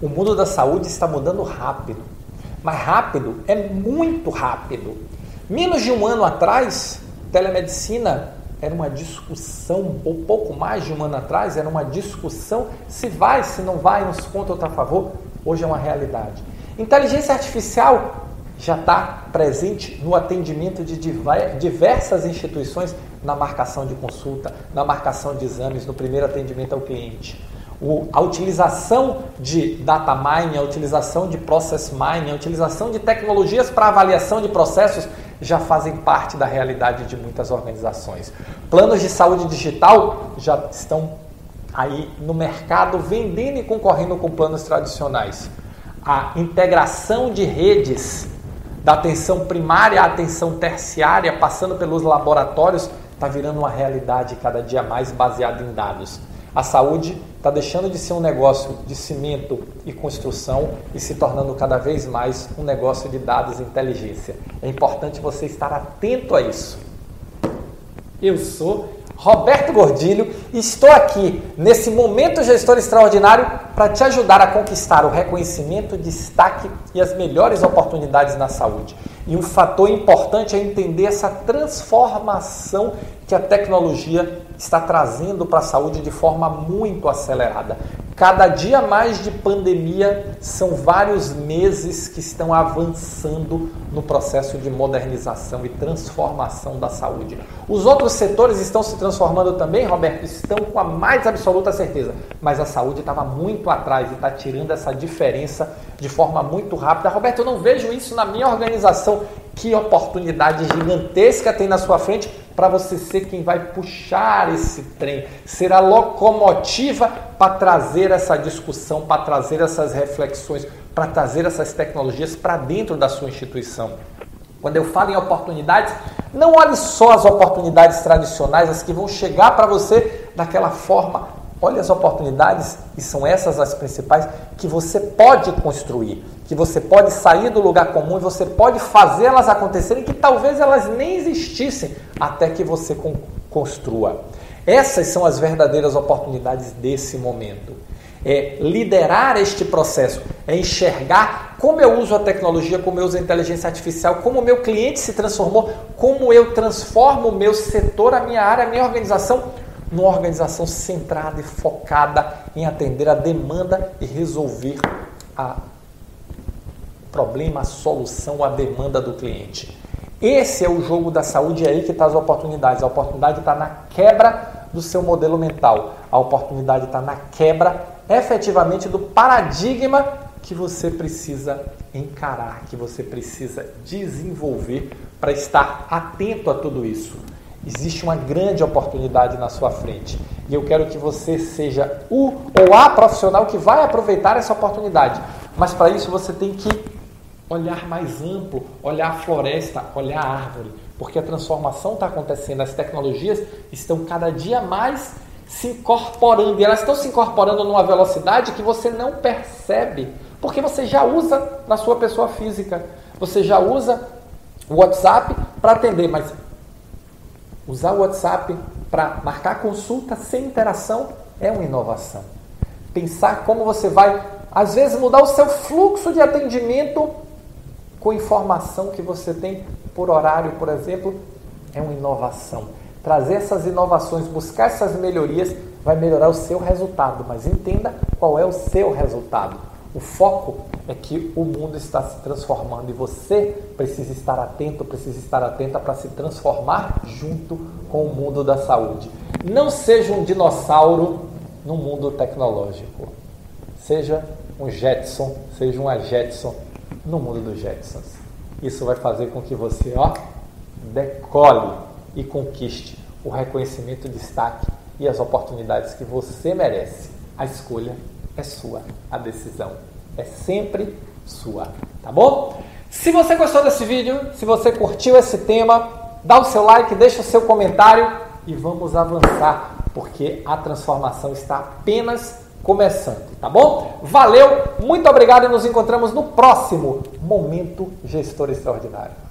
O mundo da saúde está mudando rápido. Mas rápido é muito rápido. Menos de um ano atrás, telemedicina era uma discussão, ou pouco mais de um ano atrás, era uma discussão se vai, se não vai, nos contra ou está a favor. Hoje é uma realidade. Inteligência artificial já está presente no atendimento de diversas instituições na marcação de consulta, na marcação de exames, no primeiro atendimento ao cliente. O, a utilização de data mining, a utilização de process mining, a utilização de tecnologias para avaliação de processos já fazem parte da realidade de muitas organizações. Planos de saúde digital já estão aí no mercado vendendo e concorrendo com planos tradicionais. A integração de redes da atenção primária à atenção terciária, passando pelos laboratórios, está virando uma realidade cada dia mais baseada em dados. A saúde está deixando de ser um negócio de cimento e construção e se tornando cada vez mais um negócio de dados e inteligência. É importante você estar atento a isso. Eu sou Roberto Gordilho e estou aqui nesse momento gestor extraordinário para te ajudar a conquistar o reconhecimento, destaque e as melhores oportunidades na saúde. E um fator importante é entender essa transformação que a tecnologia está trazendo para a saúde de forma muito acelerada. Cada dia mais de pandemia são vários meses que estão avançando no processo de modernização e transformação da saúde. Os outros setores estão se transformando também, Roberto, estão com a mais absoluta certeza, mas a saúde estava muito atrás e está tirando essa diferença de forma muito rápida. Roberto, eu não vejo isso na minha organização. Que oportunidade gigantesca tem na sua frente para você ser quem vai puxar esse trem, ser a locomotiva para trazer essa discussão, para trazer essas reflexões, para trazer essas tecnologias para dentro da sua instituição. Quando eu falo em oportunidades, não olhe só as oportunidades tradicionais, as que vão chegar para você daquela forma Olha as oportunidades, e são essas as principais, que você pode construir, que você pode sair do lugar comum e você pode fazê-las acontecerem, que talvez elas nem existissem até que você construa. Essas são as verdadeiras oportunidades desse momento. É liderar este processo, é enxergar como eu uso a tecnologia, como eu uso a inteligência artificial, como o meu cliente se transformou, como eu transformo o meu setor, a minha área, a minha organização numa organização centrada e focada em atender a demanda e resolver a problema, a solução, a demanda do cliente. Esse é o jogo da saúde, é aí que está as oportunidades. A oportunidade está na quebra do seu modelo mental. A oportunidade está na quebra, efetivamente, do paradigma que você precisa encarar, que você precisa desenvolver para estar atento a tudo isso. Existe uma grande oportunidade na sua frente. E eu quero que você seja o ou a profissional que vai aproveitar essa oportunidade. Mas para isso você tem que olhar mais amplo, olhar a floresta, olhar a árvore. Porque a transformação está acontecendo, as tecnologias estão cada dia mais se incorporando. E elas estão se incorporando numa velocidade que você não percebe. Porque você já usa na sua pessoa física. Você já usa o WhatsApp para atender, mas Usar o WhatsApp para marcar consulta sem interação é uma inovação. Pensar como você vai, às vezes, mudar o seu fluxo de atendimento com informação que você tem por horário, por exemplo, é uma inovação. Trazer essas inovações, buscar essas melhorias, vai melhorar o seu resultado, mas entenda qual é o seu resultado. O foco é que o mundo está se transformando e você precisa estar atento, precisa estar atenta para se transformar junto com o mundo da saúde. Não seja um dinossauro no mundo tecnológico. Seja um Jetson, seja uma Jetson no mundo dos Jetsons. Isso vai fazer com que você, ó, decole e conquiste o reconhecimento, o destaque e as oportunidades que você merece. A escolha é sua, a decisão é sempre sua, tá bom? Se você gostou desse vídeo, se você curtiu esse tema, dá o seu like, deixa o seu comentário e vamos avançar, porque a transformação está apenas começando, tá bom? Valeu, muito obrigado e nos encontramos no próximo Momento Gestor Extraordinário.